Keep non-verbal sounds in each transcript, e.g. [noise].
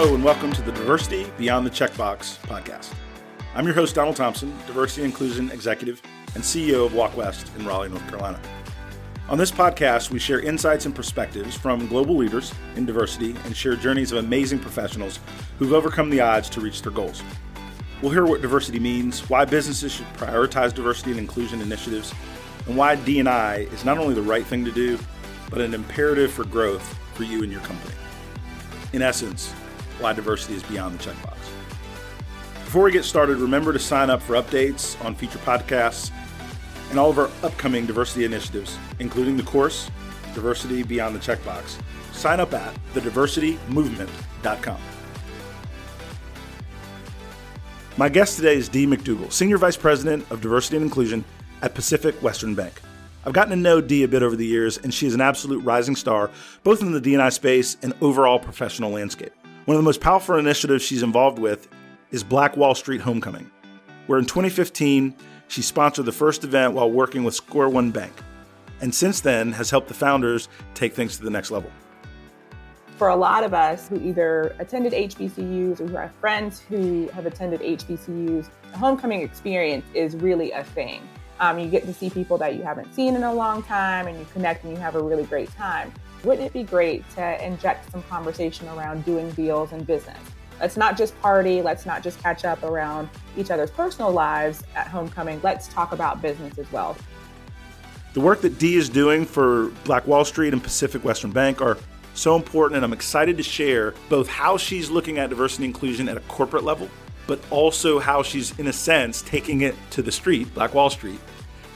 Hello, and welcome to the Diversity Beyond the Checkbox podcast. I'm your host, Donald Thompson, Diversity Inclusion Executive and CEO of Walk West in Raleigh, North Carolina. On this podcast, we share insights and perspectives from global leaders in diversity and share journeys of amazing professionals who've overcome the odds to reach their goals. We'll hear what diversity means, why businesses should prioritize diversity and inclusion initiatives, and why D&I is not only the right thing to do, but an imperative for growth for you and your company. In essence, why diversity is beyond the checkbox. Before we get started, remember to sign up for updates on future podcasts and all of our upcoming diversity initiatives, including the course, Diversity Beyond the Checkbox. Sign up at thediversitymovement.com. My guest today is Dee McDougal, Senior Vice President of Diversity and Inclusion at Pacific Western Bank. I've gotten to know Dee a bit over the years, and she is an absolute rising star, both in the D&I space and overall professional landscape. One of the most powerful initiatives she's involved with is Black Wall Street Homecoming, where in 2015, she sponsored the first event while working with Square One Bank, and since then has helped the founders take things to the next level. For a lot of us who either attended HBCUs or who have friends who have attended HBCUs, the homecoming experience is really a thing. Um, you get to see people that you haven't seen in a long time and you connect and you have a really great time. Wouldn't it be great to inject some conversation around doing deals and business? Let's not just party. Let's not just catch up around each other's personal lives at homecoming. Let's talk about business as well. The work that Dee is doing for Black Wall Street and Pacific Western Bank are so important, and I'm excited to share both how she's looking at diversity and inclusion at a corporate level, but also how she's, in a sense, taking it to the street, Black Wall Street,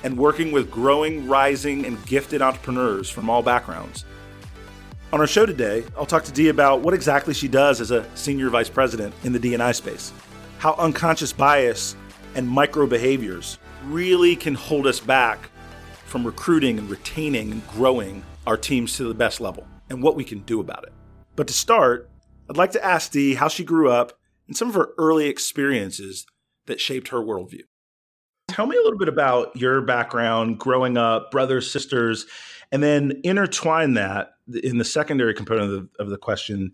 and working with growing, rising, and gifted entrepreneurs from all backgrounds on our show today, I'll talk to Dee about what exactly she does as a senior vice president in the D&I space, how unconscious bias and micro behaviors really can hold us back from recruiting and retaining and growing our teams to the best level, and what we can do about it. But to start, I'd like to ask Dee how she grew up and some of her early experiences that shaped her worldview. Tell me a little bit about your background growing up, brothers, sisters, and then intertwine that in the secondary component of the, of the question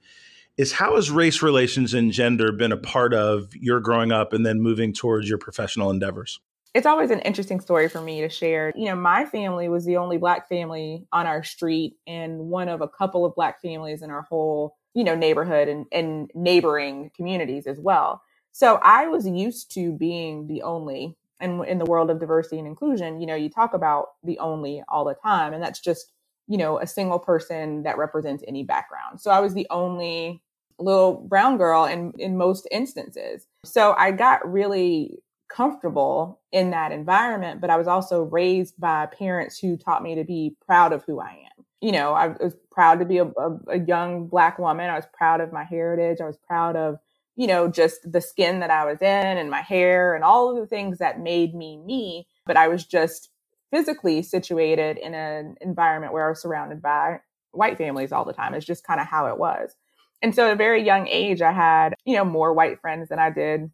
is how has race relations and gender been a part of your growing up and then moving towards your professional endeavors? It's always an interesting story for me to share. You know, my family was the only black family on our street and one of a couple of black families in our whole, you know, neighborhood and, and neighboring communities as well. So I was used to being the only and in the world of diversity and inclusion, you know, you talk about the only all the time, and that's just, you know, a single person that represents any background. So I was the only little brown girl in in most instances. So I got really comfortable in that environment, but I was also raised by parents who taught me to be proud of who I am. You know, I was proud to be a, a, a young black woman. I was proud of my heritage. I was proud of you know, just the skin that I was in and my hair and all of the things that made me me. But I was just physically situated in an environment where I was surrounded by white families all the time. It's just kind of how it was. And so at a very young age, I had, you know, more white friends than I did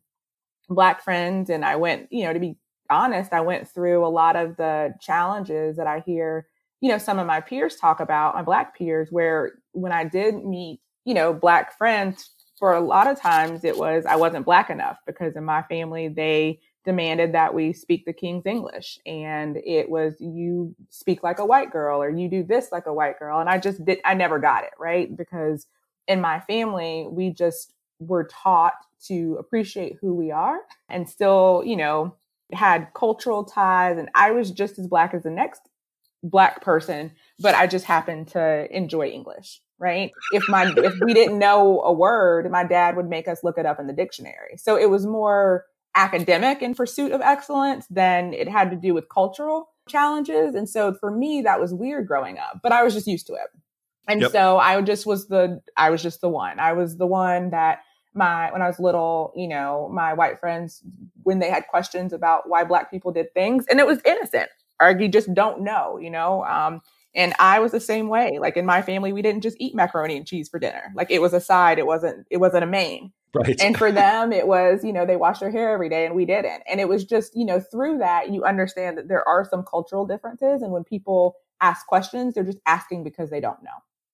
black friends. And I went, you know, to be honest, I went through a lot of the challenges that I hear, you know, some of my peers talk about, my black peers, where when I did meet, you know, black friends for a lot of times it was I wasn't black enough because in my family they demanded that we speak the king's english and it was you speak like a white girl or you do this like a white girl and I just did I never got it, right? Because in my family we just were taught to appreciate who we are and still, you know, had cultural ties and I was just as black as the next black person, but I just happened to enjoy English right? If my if we didn't know a word, my dad would make us look it up in the dictionary. So it was more academic in pursuit of excellence than it had to do with cultural challenges. And so for me, that was weird growing up, but I was just used to it. And yep. so I just was the I was just the one. I was the one that my when I was little, you know, my white friends when they had questions about why black people did things, and it was innocent, or you just don't know, you know. Um, and I was the same way. Like in my family, we didn't just eat macaroni and cheese for dinner. Like it was a side. It wasn't, it wasn't a main. Right. And for them, it was, you know, they wash their hair every day and we didn't. And it was just, you know, through that, you understand that there are some cultural differences. And when people ask questions, they're just asking because they don't know.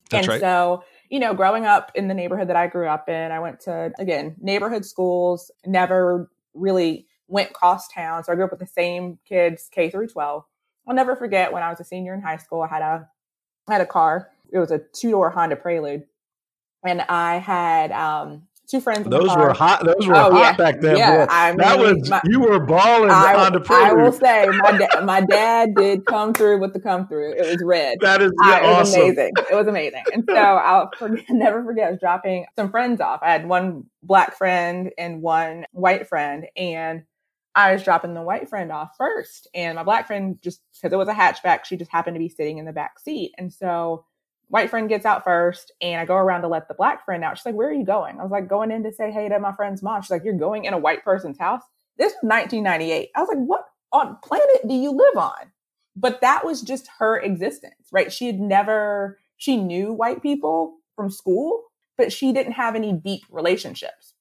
That's and right. so, you know, growing up in the neighborhood that I grew up in, I went to, again, neighborhood schools, never really went cross town. So I grew up with the same kids K through 12. I'll never forget when I was a senior in high school, I had a, I had a car. It was a two door Honda Prelude. And I had um, two friends. Those were hot. Those were oh, hot yeah. back then. Yeah, I mean, that was my, you were balling I, on the I will say my da- my dad did come through with the come through. It was red. [laughs] That is yeah, awesome. It was amazing. It was amazing. And so [laughs] I'll forget, [laughs] never forget. I was dropping some friends off. I had one black friend and one white friend, and I was dropping the white friend off first, and my black friend just because it was a hatchback, she just happened to be sitting in the back seat, and so white friend gets out first and I go around to let the black friend out. She's like, Where are you going? I was like, Going in to say hey to my friend's mom. She's like, You're going in a white person's house? This was 1998. I was like, What on planet do you live on? But that was just her existence, right? She had never, she knew white people from school, but she didn't have any deep relationships.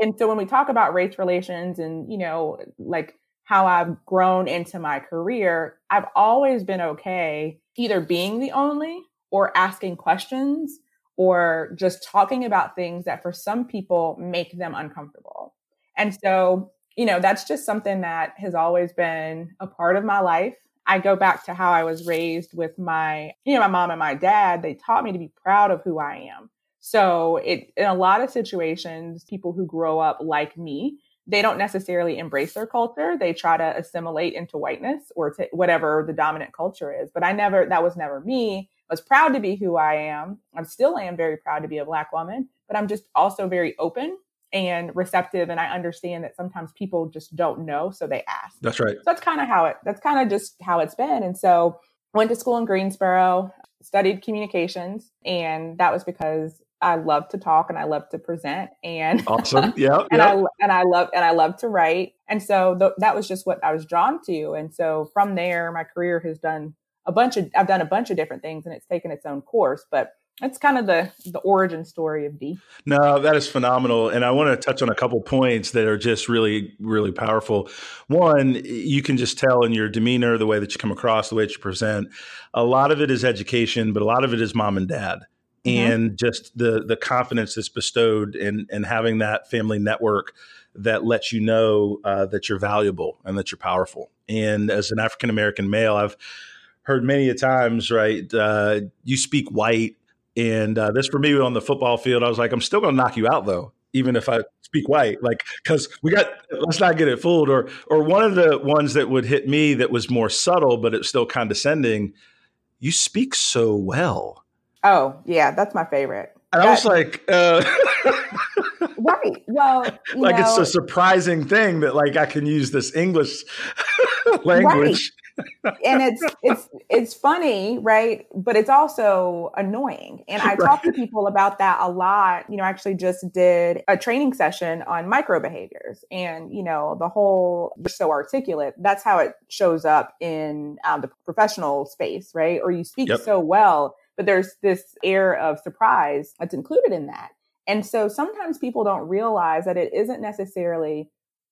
And so when we talk about race relations and, you know, like how I've grown into my career, I've always been okay either being the only or asking questions or just talking about things that for some people make them uncomfortable. And so, you know, that's just something that has always been a part of my life. I go back to how I was raised with my, you know, my mom and my dad. They taught me to be proud of who I am. So, it in a lot of situations, people who grow up like me, they don't necessarily embrace their culture. They try to assimilate into whiteness or to whatever the dominant culture is. But I never, that was never me was proud to be who I am. I still am very proud to be a Black woman, but I'm just also very open and receptive. And I understand that sometimes people just don't know, so they ask. That's right. So that's kind of how it, that's kind of just how it's been. And so went to school in Greensboro, studied communications, and that was because I love to talk and I love to present and [laughs] awesome. Yeah. and I and I love and I love to write. And so th- that was just what I was drawn to. And so from there, my career has done a bunch of I've done a bunch of different things and it's taken its own course, but that's kind of the the origin story of Dee. No, that is phenomenal, and I want to touch on a couple points that are just really really powerful. One, you can just tell in your demeanor, the way that you come across, the way that you present. A lot of it is education, but a lot of it is mom and dad. Mm-hmm. And just the the confidence that's bestowed in and having that family network that lets you know uh, that you're valuable and that you're powerful. And as an African American male, I've heard many a times, right? Uh, you speak white, and uh, this for me on the football field. I was like, I'm still going to knock you out though, even if I speak white, like because we got. Let's not get it fooled. Or or one of the ones that would hit me that was more subtle, but it's still condescending. You speak so well. Oh yeah, that's my favorite. And I was like, uh, [laughs] right. Well, [laughs] like know, it's a surprising thing that like I can use this English [laughs] language and it's it's it's funny, right? But it's also annoying. And I right. talk to [laughs] people about that a lot. You know, I actually just did a training session on micro behaviors, and you know, the whole you're so articulate. That's how it shows up in um, the professional space, right? Or you speak yep. so well, but there's this air of surprise that's included in that. And so sometimes people don't realize that it isn't necessarily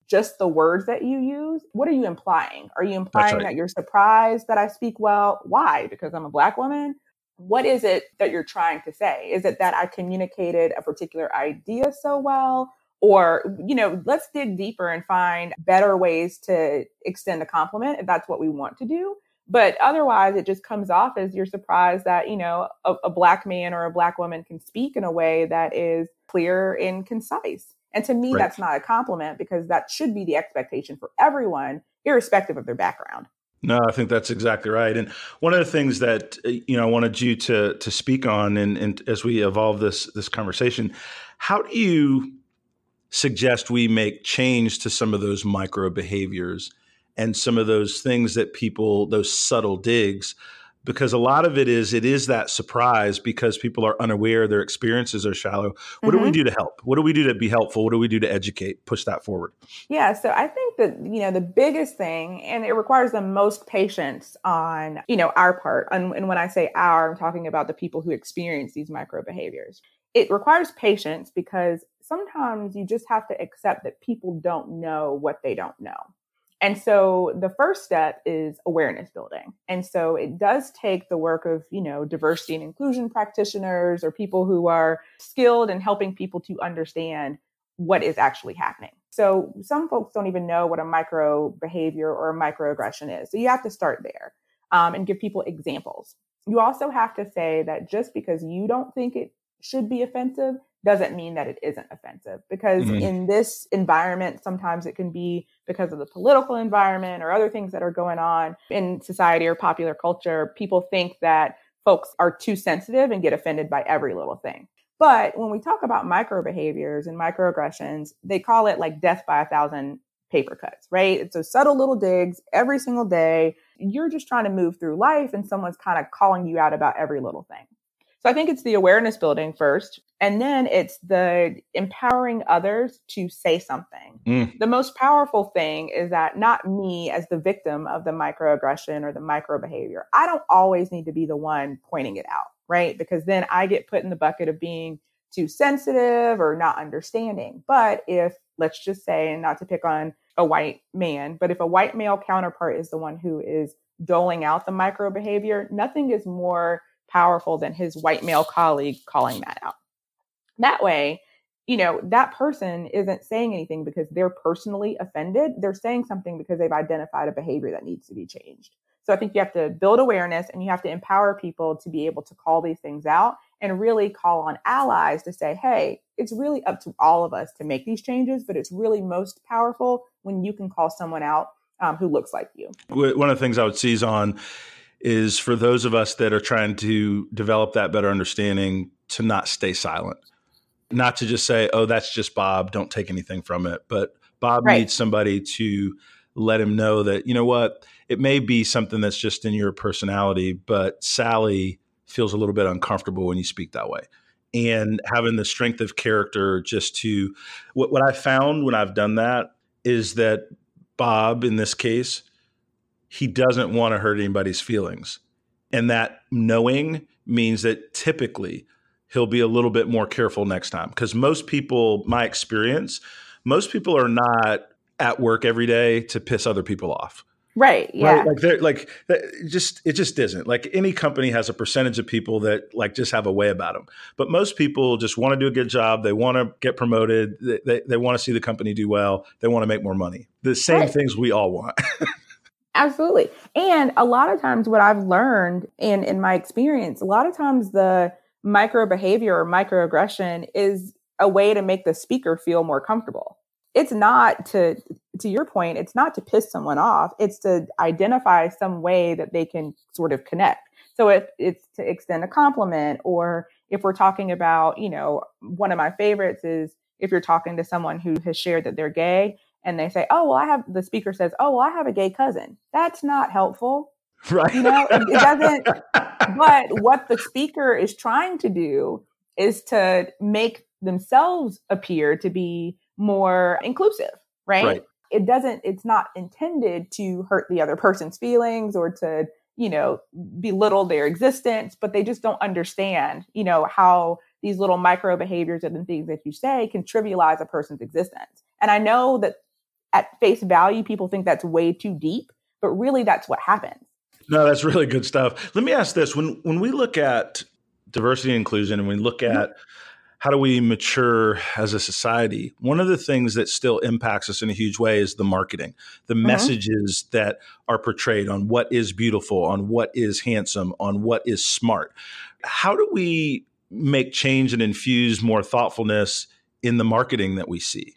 just the words that you use, what are you implying? Are you implying right. that you're surprised that I speak well? Why? Because I'm a black woman? What is it that you're trying to say? Is it that I communicated a particular idea so well? Or, you know, let's dig deeper and find better ways to extend a compliment if that's what we want to do. But otherwise, it just comes off as you're surprised that, you know, a, a black man or a black woman can speak in a way that is clear and concise. And to me, right. that's not a compliment because that should be the expectation for everyone, irrespective of their background. No, I think that's exactly right. And one of the things that uh, you know I wanted you to to speak on, and, and as we evolve this this conversation, how do you suggest we make change to some of those micro behaviors and some of those things that people those subtle digs because a lot of it is it is that surprise because people are unaware their experiences are shallow. What mm-hmm. do we mm-hmm. do to help? What do we do to be helpful? What do we do to educate push that forward? Yeah so i think that you know the biggest thing and it requires the most patience on you know our part and, and when i say our i'm talking about the people who experience these micro behaviors. It requires patience because sometimes you just have to accept that people don't know what they don't know And so the first step is awareness building. And so it does take the work of, you know, diversity and inclusion practitioners or people who are skilled in helping people to understand what is actually happening. So some folks don't even know what a micro behavior or a microaggression is. So you have to start there um, and give people examples. You also have to say that just because you don't think it should be offensive doesn't mean that it isn't offensive because mm-hmm. in this environment sometimes it can be because of the political environment or other things that are going on in society or popular culture. People think that folks are too sensitive and get offended by every little thing. But when we talk about micro behaviors and microaggressions they call it like death by a thousand paper cuts right? It's those subtle little digs every single day. You're just trying to move through life and someone's kind of calling you out about every little thing so I think it's the awareness building first, and then it's the empowering others to say something. Mm. The most powerful thing is that not me as the victim of the microaggression or the microbehavior. I don't always need to be the one pointing it out, right? Because then I get put in the bucket of being too sensitive or not understanding. But if, let's just say, and not to pick on a white man, but if a white male counterpart is the one who is doling out the microbehavior, nothing is more powerful than his white male colleague calling that out. That way, you know, that person isn't saying anything because they're personally offended. They're saying something because they've identified a behavior that needs to be changed. So I think you have to build awareness and you have to empower people to be able to call these things out and really call on allies to say, hey, it's really up to all of us to make these changes, but it's really most powerful when you can call someone out um, who looks like you. One of the things I would seize on is for those of us that are trying to develop that better understanding to not stay silent, not to just say, oh, that's just Bob, don't take anything from it. But Bob right. needs somebody to let him know that, you know what, it may be something that's just in your personality, but Sally feels a little bit uncomfortable when you speak that way. And having the strength of character just to, what, what I found when I've done that is that Bob, in this case, he doesn't want to hurt anybody's feelings. And that knowing means that typically he'll be a little bit more careful next time. Because most people, my experience, most people are not at work every day to piss other people off. Right. Yeah. Right? Like they're like just it just isn't. Like any company has a percentage of people that like just have a way about them. But most people just want to do a good job. They want to get promoted. They, they, they want to see the company do well. They want to make more money. The same right. things we all want. [laughs] Absolutely. And a lot of times what I've learned in in my experience, a lot of times the micro behavior or microaggression is a way to make the speaker feel more comfortable. It's not to to your point, it's not to piss someone off. It's to identify some way that they can sort of connect. So if it's to extend a compliment or if we're talking about, you know, one of my favorites is if you're talking to someone who has shared that they're gay and they say, "Oh, well, I have," the speaker says, "Oh, well, I have a gay cousin." That's not helpful, [laughs] right? You know, it, it doesn't. but what the speaker is trying to do is to make themselves appear to be more inclusive, right? right? It doesn't. It's not intended to hurt the other person's feelings or to you know belittle their existence, but they just don't understand, you know, how these little micro behaviors and things that you say can trivialize a person's existence. And I know that at face value, people think that's way too deep, but really that's what happens. No, that's really good stuff. Let me ask this: when when we look at diversity and inclusion, and we look mm-hmm. at how do we mature as a society? One of the things that still impacts us in a huge way is the marketing, the mm-hmm. messages that are portrayed on what is beautiful, on what is handsome, on what is smart. How do we make change and infuse more thoughtfulness in the marketing that we see?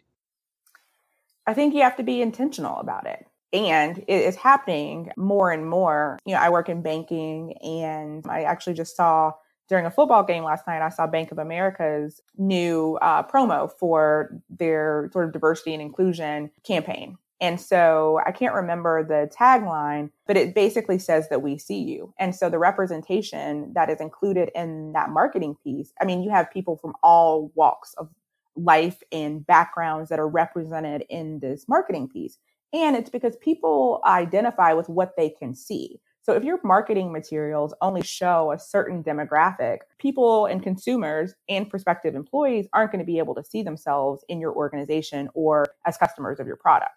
I think you have to be intentional about it. And it is happening more and more. You know, I work in banking and I actually just saw during a football game last night, I saw Bank of America's new uh, promo for their sort of diversity and inclusion campaign. And so I can't remember the tagline, but it basically says that we see you. And so the representation that is included in that marketing piece, I mean, you have people from all walks of life and backgrounds that are represented in this marketing piece. And it's because people identify with what they can see. So if your marketing materials only show a certain demographic, people and consumers and prospective employees aren't going to be able to see themselves in your organization or as customers of your product.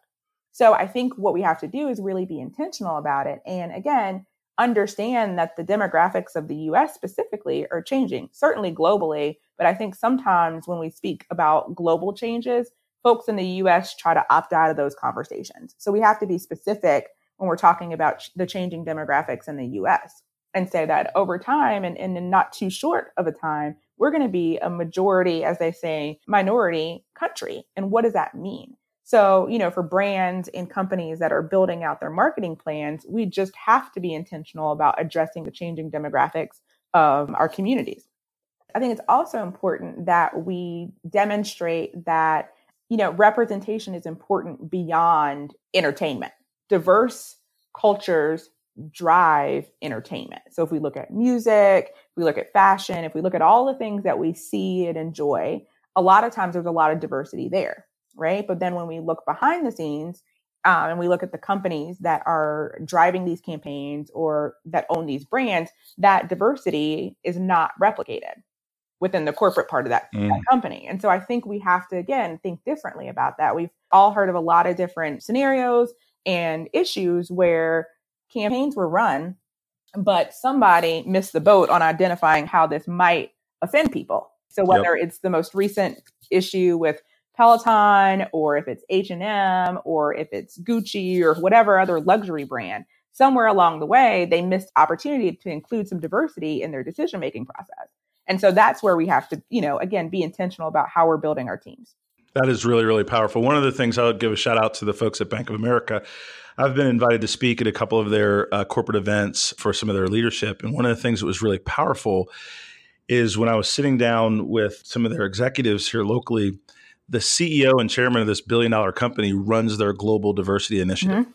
So I think what we have to do is really be intentional about it. And again, understand that the demographics of the US specifically are changing, certainly globally. But I think sometimes when we speak about global changes, folks in the US try to opt out of those conversations. So we have to be specific when we're talking about the changing demographics in the US and say that over time and, and in not too short of a time, we're going to be a majority, as they say, minority country. And what does that mean? So, you know, for brands and companies that are building out their marketing plans, we just have to be intentional about addressing the changing demographics of our communities. I think it's also important that we demonstrate that, you know, representation is important beyond entertainment. Diverse cultures drive entertainment. So if we look at music, if we look at fashion, if we look at all the things that we see and enjoy, a lot of times there's a lot of diversity there right? But then when we look behind the scenes um, and we look at the companies that are driving these campaigns or that own these brands, that diversity is not replicated within the corporate part of that, mm. that, company. And so I think we have to, again, think differently about that. We've all heard of a lot of different scenarios and issues where campaigns were run, but somebody missed the boat on identifying how this might offend people. So whether yep. it's the most recent issue with Peloton or if it's H&M or if it's Gucci or whatever other luxury brand, somewhere along the way, they missed opportunity to include some diversity in their decision making process. And so that's where we have to, you know, again, be intentional about how we're building our teams. That is really, really powerful. One of the things I would give a shout out to the folks at Bank of America. I've been invited to speak at a couple of their uh, corporate events for some of their leadership. And one of the things that was really powerful is when I was sitting down with some of their executives here locally, the CEO and chairman of this billion dollar company runs their global diversity initiative. Mm-hmm.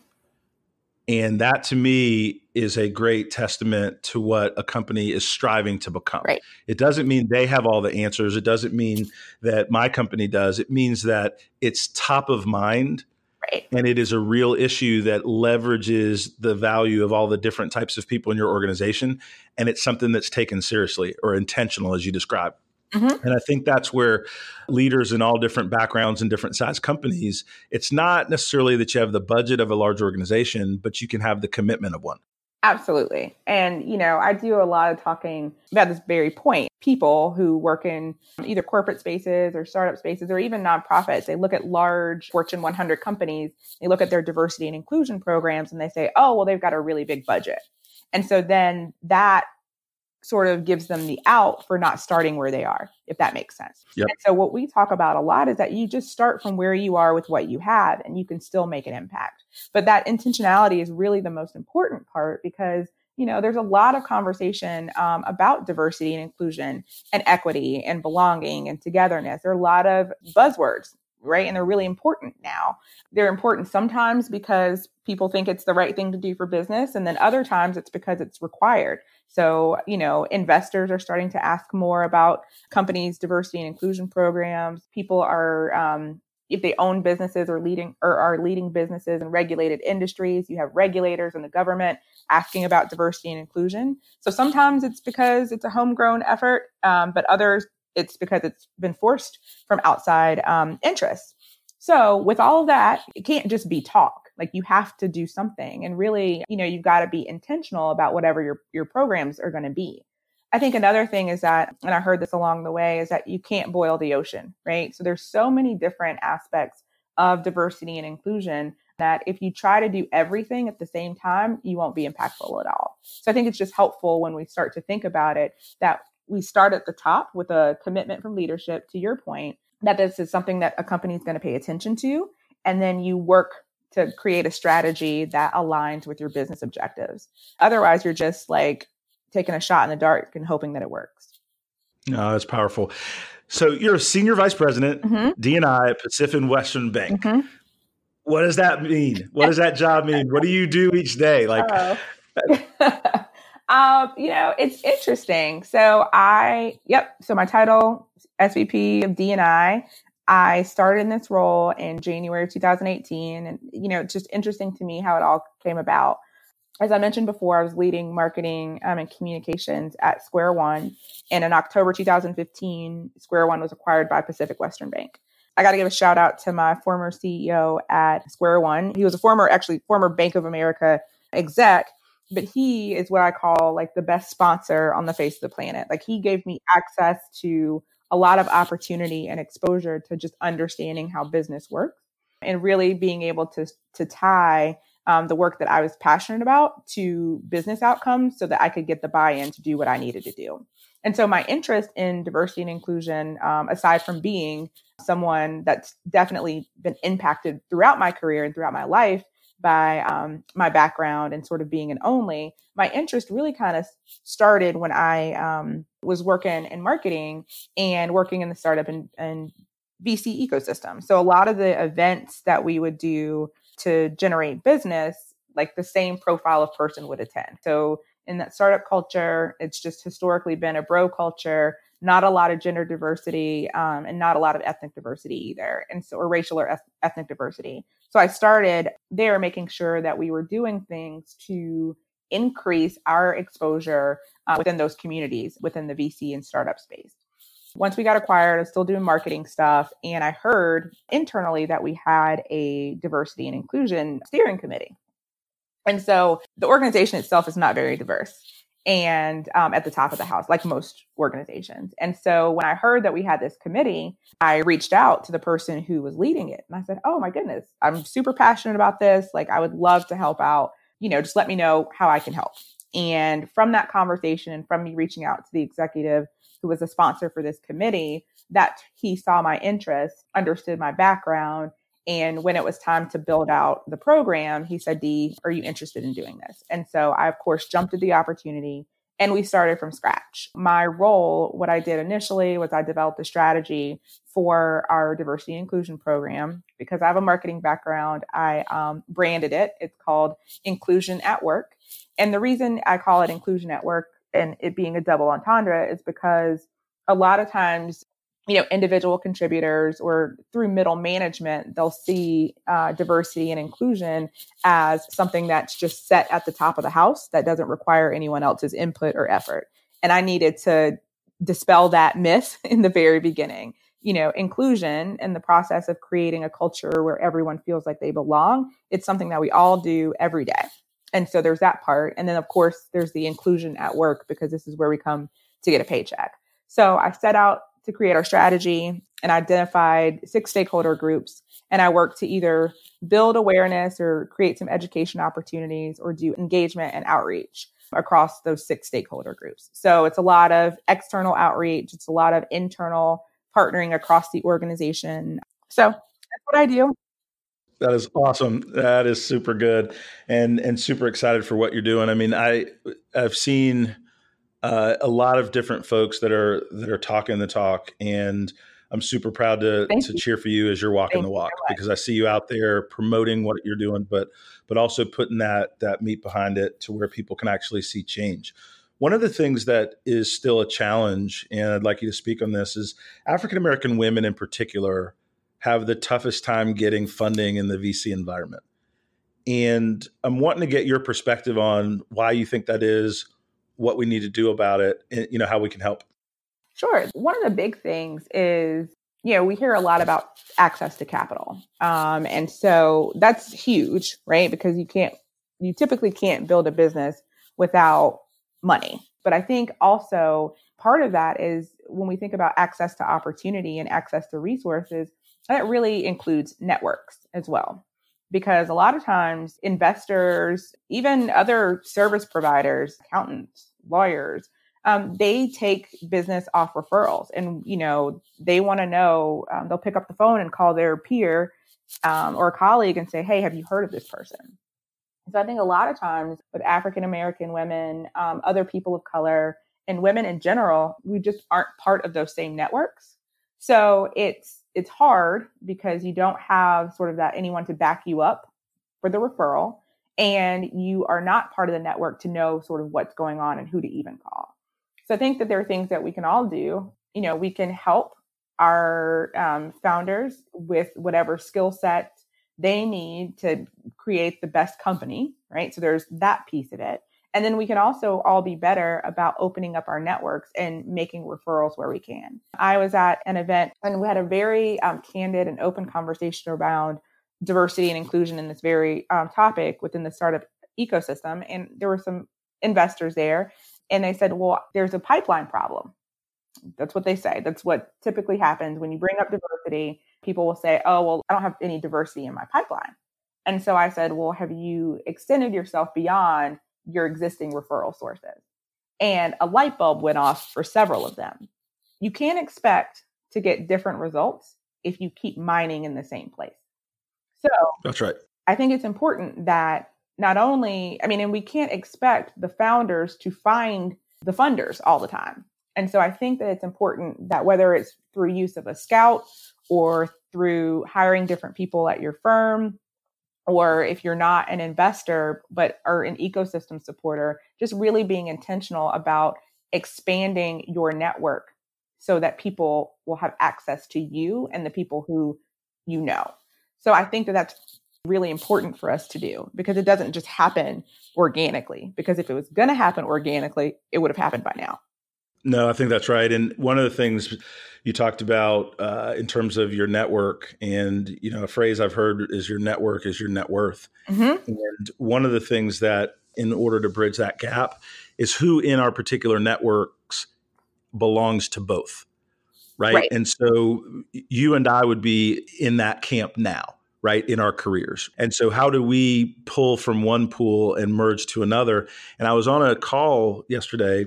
And that to me is a great testament to what a company is striving to become. Right. It doesn't mean they have all the answers. It doesn't mean that my company does. It means that it's top of mind. Right. And it is a real issue that leverages the value of all the different types of people in your organization. And it's something that's taken seriously or intentional, as you described. Mm-hmm. And I think that's where leaders in all different backgrounds and different size companies, it's not necessarily that you have the budget of a large organization, but you can have the commitment of one. Absolutely. And, you know, I do a lot of talking about this very point. People who work in either corporate spaces or startup spaces or even nonprofits, they look at large Fortune 100 companies, they look at their diversity and inclusion programs and they say, oh, well, they've got a really big budget. And so then that sort of gives them the out for not starting where they are, if that makes sense. Yep. And so what we talk about a lot is that you just start from where you are with what you have and you can still make an impact. But that intentionality is really the most important part because you know there's a lot of conversation um, about diversity and inclusion and equity and belonging and togetherness there are a lot of buzzwords right? And they're really important now. They're important sometimes because people think it's the right thing to do for business, and then other times it's because it's required. So, you know, investors are starting to ask more about companies' diversity and inclusion programs. People are, um, if they own businesses or leading or are leading businesses in regulated industries, you have regulators and the government asking about diversity and inclusion. So sometimes it's because it's a homegrown effort, um, but others it's because it's been forced from outside um, interests. So with all of that, it can't just be talk. Like you have to do something, and really, you know, you've got to be intentional about whatever your your programs are going to be. I think another thing is that, and I heard this along the way, is that you can't boil the ocean, right? So there's so many different aspects of diversity and inclusion that if you try to do everything at the same time, you won't be impactful at all. So I think it's just helpful when we start to think about it that we start at the top with a commitment from leadership to your point that this is something that a company is going to pay attention to and then you work to create a strategy that aligns with your business objectives otherwise you're just like taking a shot in the dark and hoping that it works no that's powerful so you're a senior vice president mm-hmm. dni at pacific western bank mm-hmm. what does that mean what does that job mean what do you do each day like [laughs] [laughs] Um, you know, it's interesting. So I, yep. So my title, SVP of DNI. I started in this role in January of 2018, and you know, it's just interesting to me how it all came about. As I mentioned before, I was leading marketing um, and communications at Square One, and in October 2015, Square One was acquired by Pacific Western Bank. I got to give a shout out to my former CEO at Square One. He was a former, actually, former Bank of America exec, but he is what I call like the best sponsor on the face of the planet. Like he gave me access to a lot of opportunity and exposure to just understanding how business works and really being able to to tie um, the work that I was passionate about to business outcomes so that I could get the buy-in to do what I needed to do. And so my interest in diversity and inclusion, um, aside from being someone that's definitely been impacted throughout my career and throughout my life by um, my background and sort of being an only, my interest really kind of started when I um, was working in marketing and working in the startup and, and VC ecosystem. So a lot of the events that we would do to generate business, like the same profile of person would attend. So in that startup culture, it's just historically been a bro culture, not a lot of gender diversity, um, and not a lot of ethnic diversity either, and so or racial or ethnic diversity. So I started there, making sure that we were doing things to increase our exposure uh, within those communities within the VC and startup space. Once we got acquired, I was still doing marketing stuff. And I heard internally that we had a diversity and inclusion steering committee. And so the organization itself is not very diverse and um, at the top of the house, like most organizations. And so when I heard that we had this committee, I reached out to the person who was leading it. And I said, Oh my goodness, I'm super passionate about this. Like, I would love to help out. You know, just let me know how I can help. And from that conversation and from me reaching out to the executive who was a sponsor for this committee, that he saw my interest, understood my background. And when it was time to build out the program, he said, Dee, are you interested in doing this? And so I, of course, jumped at the opportunity and we started from scratch. My role, what I did initially was I developed a strategy for our diversity inclusion program because I have a marketing background. I um, branded it. It's called Inclusion at Work. And the reason I call it Inclusion at Work and it being a double entendre is because a lot of times you know individual contributors or through middle management they'll see uh, diversity and inclusion as something that's just set at the top of the house that doesn't require anyone else's input or effort and i needed to dispel that myth [laughs] in the very beginning you know inclusion and the process of creating a culture where everyone feels like they belong it's something that we all do every day and so there's that part. And then, of course, there's the inclusion at work because this is where we come to get a paycheck. So I set out to create our strategy and identified six stakeholder groups. And I worked to either build awareness or create some education opportunities or do engagement and outreach across those six stakeholder groups. So it's a lot of external outreach, it's a lot of internal partnering across the organization. So that's what I do. That is awesome. That is super good, and and super excited for what you're doing. I mean, I I've seen uh, a lot of different folks that are that are talking the talk, and I'm super proud to Thank to you. cheer for you as you're walking Thank the walk because I see you out there promoting what you're doing, but but also putting that that meat behind it to where people can actually see change. One of the things that is still a challenge, and I'd like you to speak on this, is African American women in particular have the toughest time getting funding in the VC environment. And I'm wanting to get your perspective on why you think that is, what we need to do about it, and you know how we can help. Sure. One of the big things is you know we hear a lot about access to capital, um, and so that's huge, right? Because you can't, you typically can't build a business without money. But I think also part of that is when we think about access to opportunity and access to resources, that really includes networks as well. Because a lot of times, investors, even other service providers, accountants, lawyers, um, they take business off referrals. And you know they want to know um, they'll pick up the phone and call their peer um, or a colleague and say hey have you heard of this person? So i think a lot of times with african american women um, other people of color and women in general we just aren't part of those same networks. So it's it's hard because you don't have sort of that anyone to back you up for the referral and you are not part of the network to know sort of what's going on and who to even call. So I think that there are things that we can all do. You know, we can help our um, founders with whatever skill set they need to create the best company, right? So there's that piece of it. And then we can also all be better about opening up our networks and making referrals where we can. I was at an event and we had a very um, candid and open conversation around diversity and inclusion in this very um, topic within the startup ecosystem. And there were some investors there, and they said, Well, there's a pipeline problem. That's what they say. That's what typically happens when you bring up diversity. People will say, Oh, well, I don't have any diversity in my pipeline. And so I said, Well, have you extended yourself beyond your existing referral sources? And a light bulb went off for several of them. You can't expect to get different results if you keep mining in the same place. So that's right. I think it's important that not only, I mean, and we can't expect the founders to find the funders all the time. And so I think that it's important that whether it's through use of a scout or through hiring different people at your firm, or if you're not an investor but are an ecosystem supporter, just really being intentional about expanding your network so that people will have access to you and the people who you know. So I think that that's really important for us to do because it doesn't just happen organically. Because if it was going to happen organically, it would have happened by now. No, I think that's right. And one of the things you talked about uh, in terms of your network, and you know, a phrase I've heard is your network is your net worth. Mm-hmm. And one of the things that, in order to bridge that gap, is who in our particular networks belongs to both. Right? right. And so you and I would be in that camp now right in our careers and so how do we pull from one pool and merge to another and i was on a call yesterday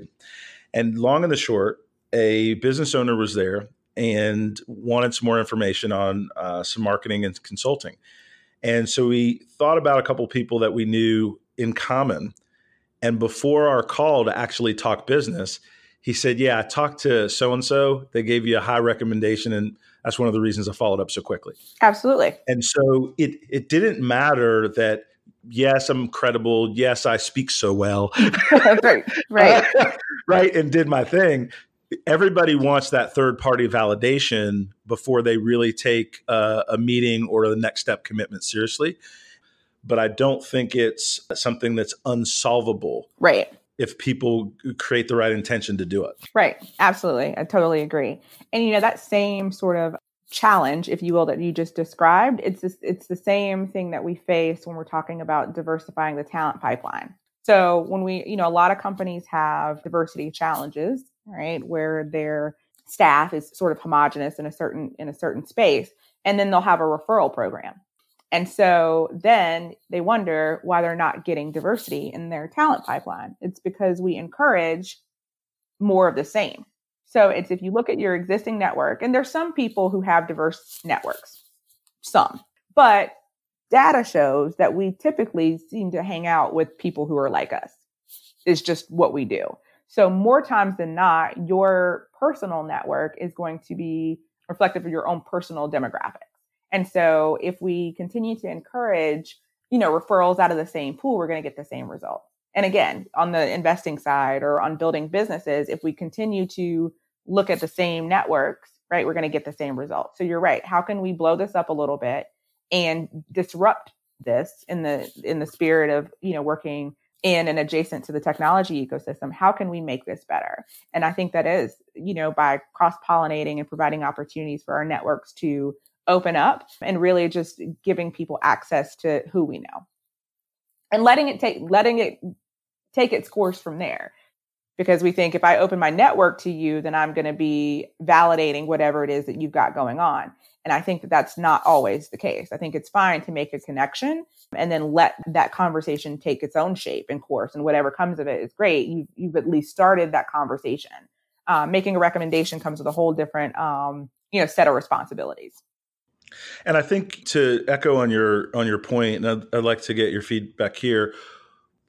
and long and the short a business owner was there and wanted some more information on uh, some marketing and consulting and so we thought about a couple people that we knew in common and before our call to actually talk business he said yeah i talked to so and so they gave you a high recommendation and that's one of the reasons I followed up so quickly. Absolutely. And so it it didn't matter that yes, I'm credible. Yes, I speak so well. [laughs] right. Right. [laughs] right. And did my thing. Everybody wants that third party validation before they really take a, a meeting or the next step commitment seriously. But I don't think it's something that's unsolvable. Right if people create the right intention to do it. Right. Absolutely. I totally agree. And you know that same sort of challenge if you will that you just described it's this, it's the same thing that we face when we're talking about diversifying the talent pipeline. So when we, you know, a lot of companies have diversity challenges, right, where their staff is sort of homogenous in a certain in a certain space and then they'll have a referral program and so then they wonder why they're not getting diversity in their talent pipeline. It's because we encourage more of the same. So it's if you look at your existing network, and there's some people who have diverse networks, some, but data shows that we typically seem to hang out with people who are like us. It's just what we do. So more times than not, your personal network is going to be reflective of your own personal demographic. And so if we continue to encourage, you know, referrals out of the same pool, we're going to get the same result. And again, on the investing side or on building businesses, if we continue to look at the same networks, right, we're going to get the same result. So you're right. How can we blow this up a little bit and disrupt this in the in the spirit of, you know, working in and adjacent to the technology ecosystem how can we make this better and i think that is you know by cross pollinating and providing opportunities for our networks to open up and really just giving people access to who we know. And letting it take letting it take its course from there. Because we think if i open my network to you then i'm going to be validating whatever it is that you've got going on. And i think that that's not always the case. I think it's fine to make a connection and then let that conversation take its own shape and course and whatever comes of it is great. You've, you've at least started that conversation. Um, making a recommendation comes with a whole different um, you know set of responsibilities and I think to echo on your on your point, and I'd, I'd like to get your feedback here.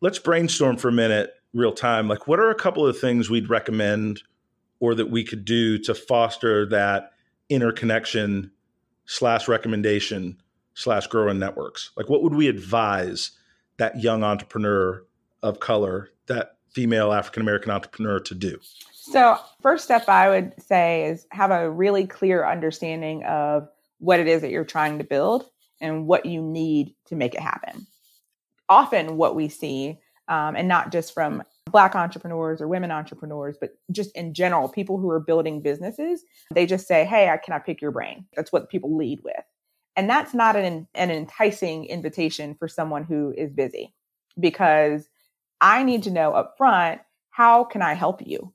Let's brainstorm for a minute, real time. Like, what are a couple of things we'd recommend, or that we could do to foster that interconnection slash recommendation slash growing networks? Like, what would we advise that young entrepreneur of color, that female African American entrepreneur, to do? So, first step I would say is have a really clear understanding of what it is that you're trying to build and what you need to make it happen. Often, what we see um, and not just from Black entrepreneurs or women entrepreneurs, but just in general, people who are building businesses. They just say, Hey, I can I pick your brain? That's what people lead with. And that's not an, an enticing invitation for someone who is busy because I need to know up front, how can I help you?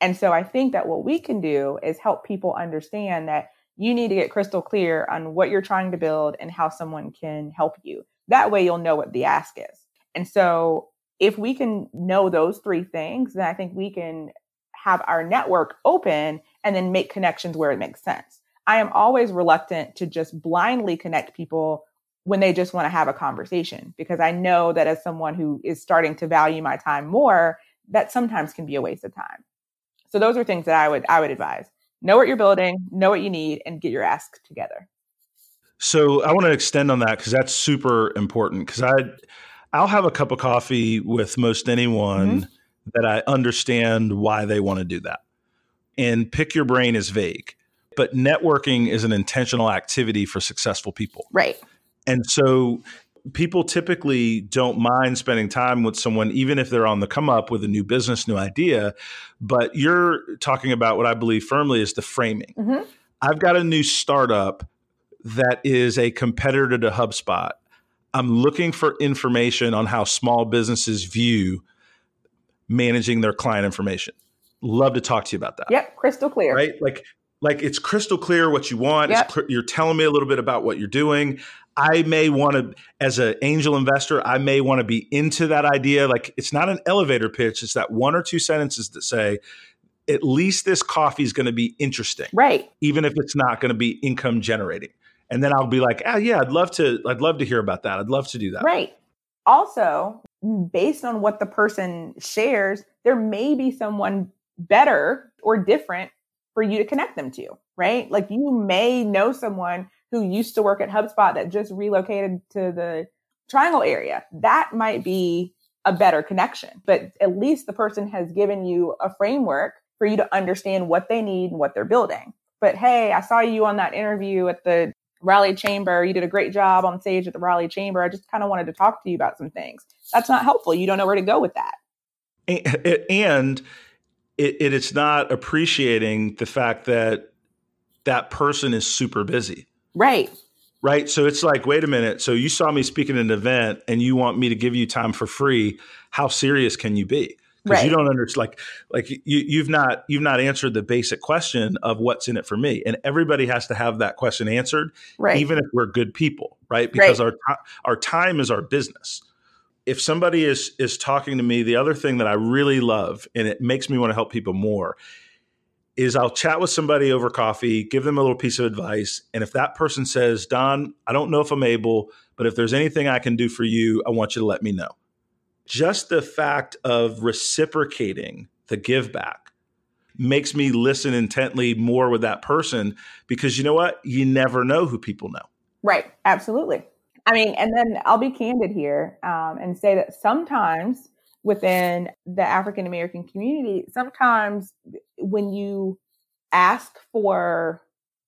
And so I think that what we can do is help people understand that you need to get crystal clear on what you're trying to build and how someone can help you. That way you'll know what the ask is. And so if we can know those three things, then I think we can have our network open and then make connections where it makes sense. I am always reluctant to just blindly connect people when they just want to have a conversation because I know that as someone who is starting to value my time more, that sometimes can be a waste of time. So those are things that I would I would advise. Know what you're building, know what you need and get your ask together. So I want to extend on that cuz that's super important cuz I I'll have a cup of coffee with most anyone mm-hmm. that I understand why they want to do that. And pick your brain is vague but networking is an intentional activity for successful people. Right. And so people typically don't mind spending time with someone, even if they're on the come up with a new business, new idea. But you're talking about what I believe firmly is the framing. Mm-hmm. I've got a new startup that is a competitor to HubSpot. I'm looking for information on how small businesses view managing their client information. Love to talk to you about that. Yep, crystal clear. Right? Like like it's crystal clear what you want. Yep. You're telling me a little bit about what you're doing. I may want to, as an angel investor, I may want to be into that idea. Like it's not an elevator pitch; it's that one or two sentences that say, "At least this coffee is going to be interesting, right? Even if it's not going to be income generating." And then I'll be like, "Ah, oh, yeah, I'd love to. I'd love to hear about that. I'd love to do that." Right. Also, based on what the person shares, there may be someone better or different for you to connect them to, right? Like you may know someone who used to work at HubSpot that just relocated to the triangle area. That might be a better connection, but at least the person has given you a framework for you to understand what they need and what they're building. But hey, I saw you on that interview at the Raleigh Chamber. You did a great job on stage at the Raleigh Chamber. I just kind of wanted to talk to you about some things. That's not helpful. You don't know where to go with that. And it, it, it's not appreciating the fact that that person is super busy. Right. Right. So it's like, wait a minute. So you saw me speak at an event and you want me to give you time for free. How serious can you be? Because right. you don't understand like like you you've not you've not answered the basic question of what's in it for me. And everybody has to have that question answered, right. even if we're good people, right? Because right. our our time is our business if somebody is is talking to me, the other thing that I really love and it makes me want to help people more is I'll chat with somebody over coffee, give them a little piece of advice, and if that person says, "Don, I don't know if I'm able, but if there's anything I can do for you, I want you to let me know." Just the fact of reciprocating the give back makes me listen intently more with that person because you know what? You never know who people know. Right. Absolutely. I mean, and then I'll be candid here um, and say that sometimes within the African American community, sometimes when you ask for,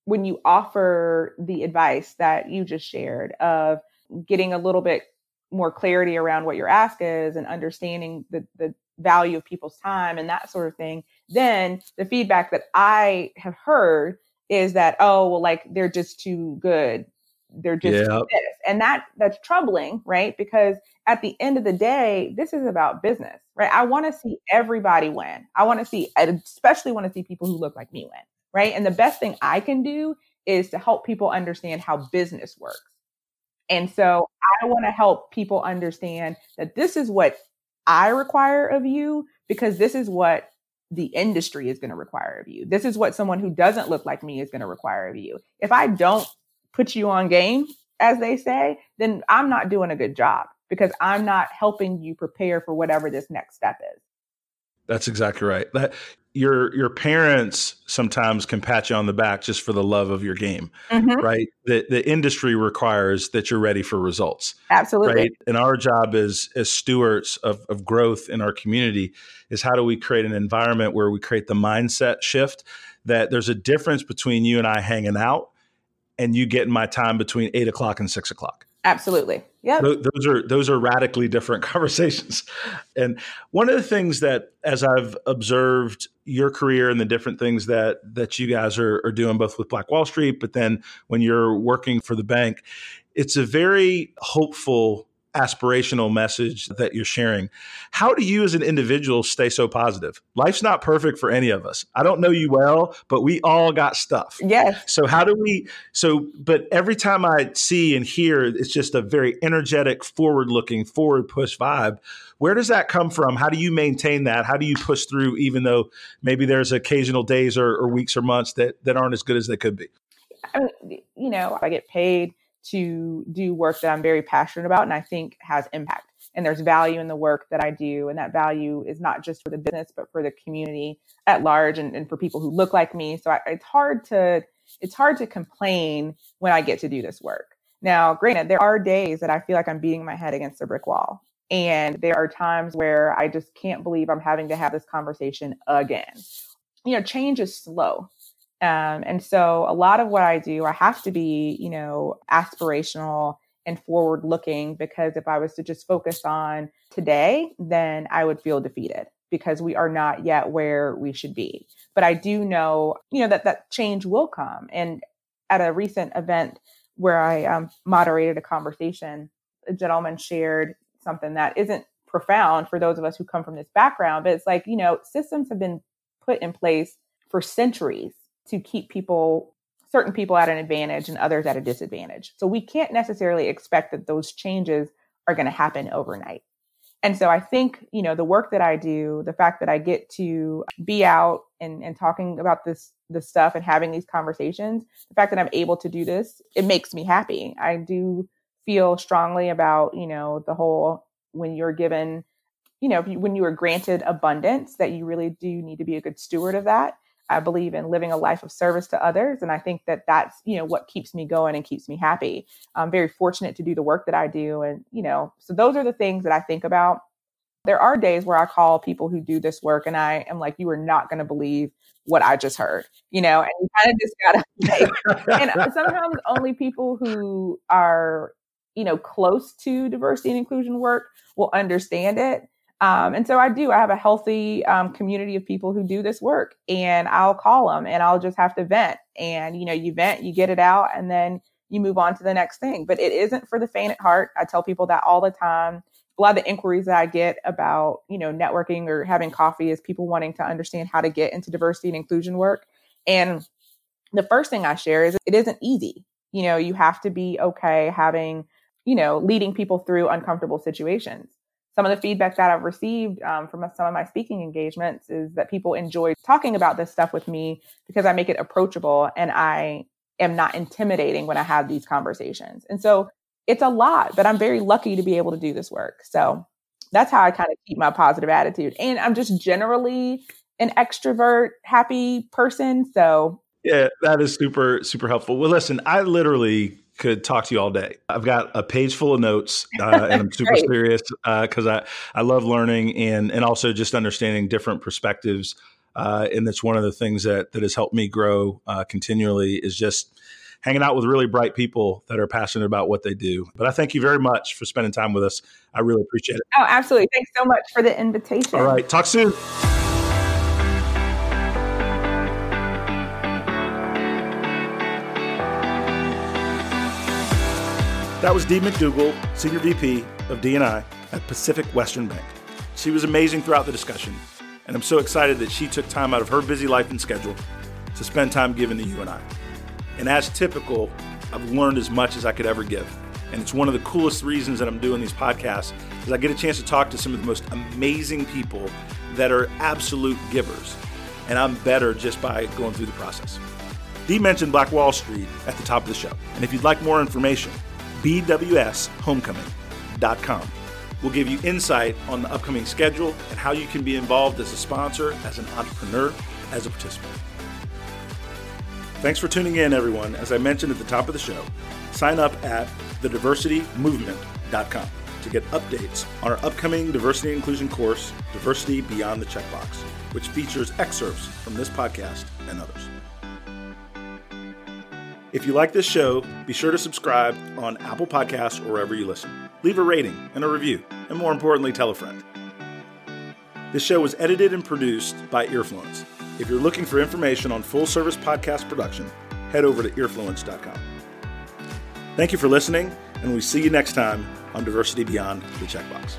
when you offer the advice that you just shared of getting a little bit more clarity around what your ask is and understanding the, the value of people's time and that sort of thing, then the feedback that I have heard is that, oh, well, like they're just too good they're just yep. this. And that that's troubling, right? Because at the end of the day, this is about business, right? I want to see everybody win. I want to see, I especially want to see people who look like me win, right? And the best thing I can do is to help people understand how business works. And so I want to help people understand that this is what I require of you because this is what the industry is going to require of you. This is what someone who doesn't look like me is going to require of you. If I don't put you on game, as they say, then I'm not doing a good job because I'm not helping you prepare for whatever this next step is. That's exactly right. That your your parents sometimes can pat you on the back just for the love of your game, mm-hmm. right? The the industry requires that you're ready for results. Absolutely. Right. And our job as as stewards of, of growth in our community is how do we create an environment where we create the mindset shift that there's a difference between you and I hanging out and you getting my time between eight o'clock and six o'clock. Absolutely. Yeah. Those are those are radically different [laughs] conversations. And one of the things that as I've observed your career and the different things that that you guys are, are doing both with Black Wall Street, but then when you're working for the bank, it's a very hopeful aspirational message that you're sharing. How do you as an individual stay so positive? Life's not perfect for any of us. I don't know you well, but we all got stuff. Yes. So how do we so but every time I see and hear it's just a very energetic, forward-looking, forward push vibe. Where does that come from? How do you maintain that? How do you push through even though maybe there's occasional days or, or weeks or months that that aren't as good as they could be? I mean, you know, I get paid to do work that I'm very passionate about and I think has impact. And there's value in the work that I do. And that value is not just for the business, but for the community at large and, and for people who look like me. So I, it's hard to it's hard to complain when I get to do this work. Now, granted, there are days that I feel like I'm beating my head against a brick wall. And there are times where I just can't believe I'm having to have this conversation again. You know, change is slow. Um, and so a lot of what I do, I have to be, you know, aspirational and forward looking because if I was to just focus on today, then I would feel defeated because we are not yet where we should be. But I do know, you know, that that change will come. And at a recent event where I um, moderated a conversation, a gentleman shared something that isn't profound for those of us who come from this background, but it's like, you know, systems have been put in place for centuries to keep people certain people at an advantage and others at a disadvantage. So we can't necessarily expect that those changes are going to happen overnight. And so I think, you know, the work that I do, the fact that I get to be out and, and talking about this this stuff and having these conversations, the fact that I'm able to do this, it makes me happy. I do feel strongly about, you know, the whole when you're given, you know, when you are granted abundance, that you really do need to be a good steward of that. I believe in living a life of service to others. And I think that that's, you know, what keeps me going and keeps me happy. I'm very fortunate to do the work that I do. And, you know, so those are the things that I think about. There are days where I call people who do this work and I am like, you are not going to believe what I just heard, you know, and you kind of just got [laughs] to, and uh, sometimes only people who are, you know, close to diversity and inclusion work will understand it um, and so I do. I have a healthy um, community of people who do this work, and I'll call them and I'll just have to vent. And you know, you vent, you get it out, and then you move on to the next thing. But it isn't for the faint at heart. I tell people that all the time. A lot of the inquiries that I get about you know networking or having coffee is people wanting to understand how to get into diversity and inclusion work. And the first thing I share is it isn't easy. You know, you have to be okay having you know leading people through uncomfortable situations some of the feedback that I've received um, from some of my speaking engagements is that people enjoy talking about this stuff with me because I make it approachable and I am not intimidating when I have these conversations. And so it's a lot, but I'm very lucky to be able to do this work. So that's how I kind of keep my positive attitude. And I'm just generally an extrovert, happy person. So yeah, that is super, super helpful. Well, listen, I literally could talk to you all day. I've got a page full of notes, uh, and I'm [laughs] super serious because uh, I I love learning and and also just understanding different perspectives. Uh, and that's one of the things that that has helped me grow uh, continually is just hanging out with really bright people that are passionate about what they do. But I thank you very much for spending time with us. I really appreciate it. Oh, absolutely! Thanks so much for the invitation. All right, talk soon. That was Dee McDougal, Senior VP of D&I at Pacific Western Bank. She was amazing throughout the discussion, and I'm so excited that she took time out of her busy life and schedule to spend time giving to you and I. And as typical, I've learned as much as I could ever give. And it's one of the coolest reasons that I'm doing these podcasts is I get a chance to talk to some of the most amazing people that are absolute givers. And I'm better just by going through the process. Dee mentioned Black Wall Street at the top of the show. And if you'd like more information, bwshomecoming.com will give you insight on the upcoming schedule and how you can be involved as a sponsor, as an entrepreneur, as a participant. Thanks for tuning in, everyone. As I mentioned at the top of the show, sign up at thediversitymovement.com to get updates on our upcoming diversity inclusion course, Diversity Beyond the Checkbox, which features excerpts from this podcast and others. If you like this show, be sure to subscribe on Apple Podcasts or wherever you listen. Leave a rating and a review, and more importantly, tell a friend. This show was edited and produced by Earfluence. If you're looking for information on full service podcast production, head over to earfluence.com. Thank you for listening, and we see you next time on Diversity Beyond the Checkbox.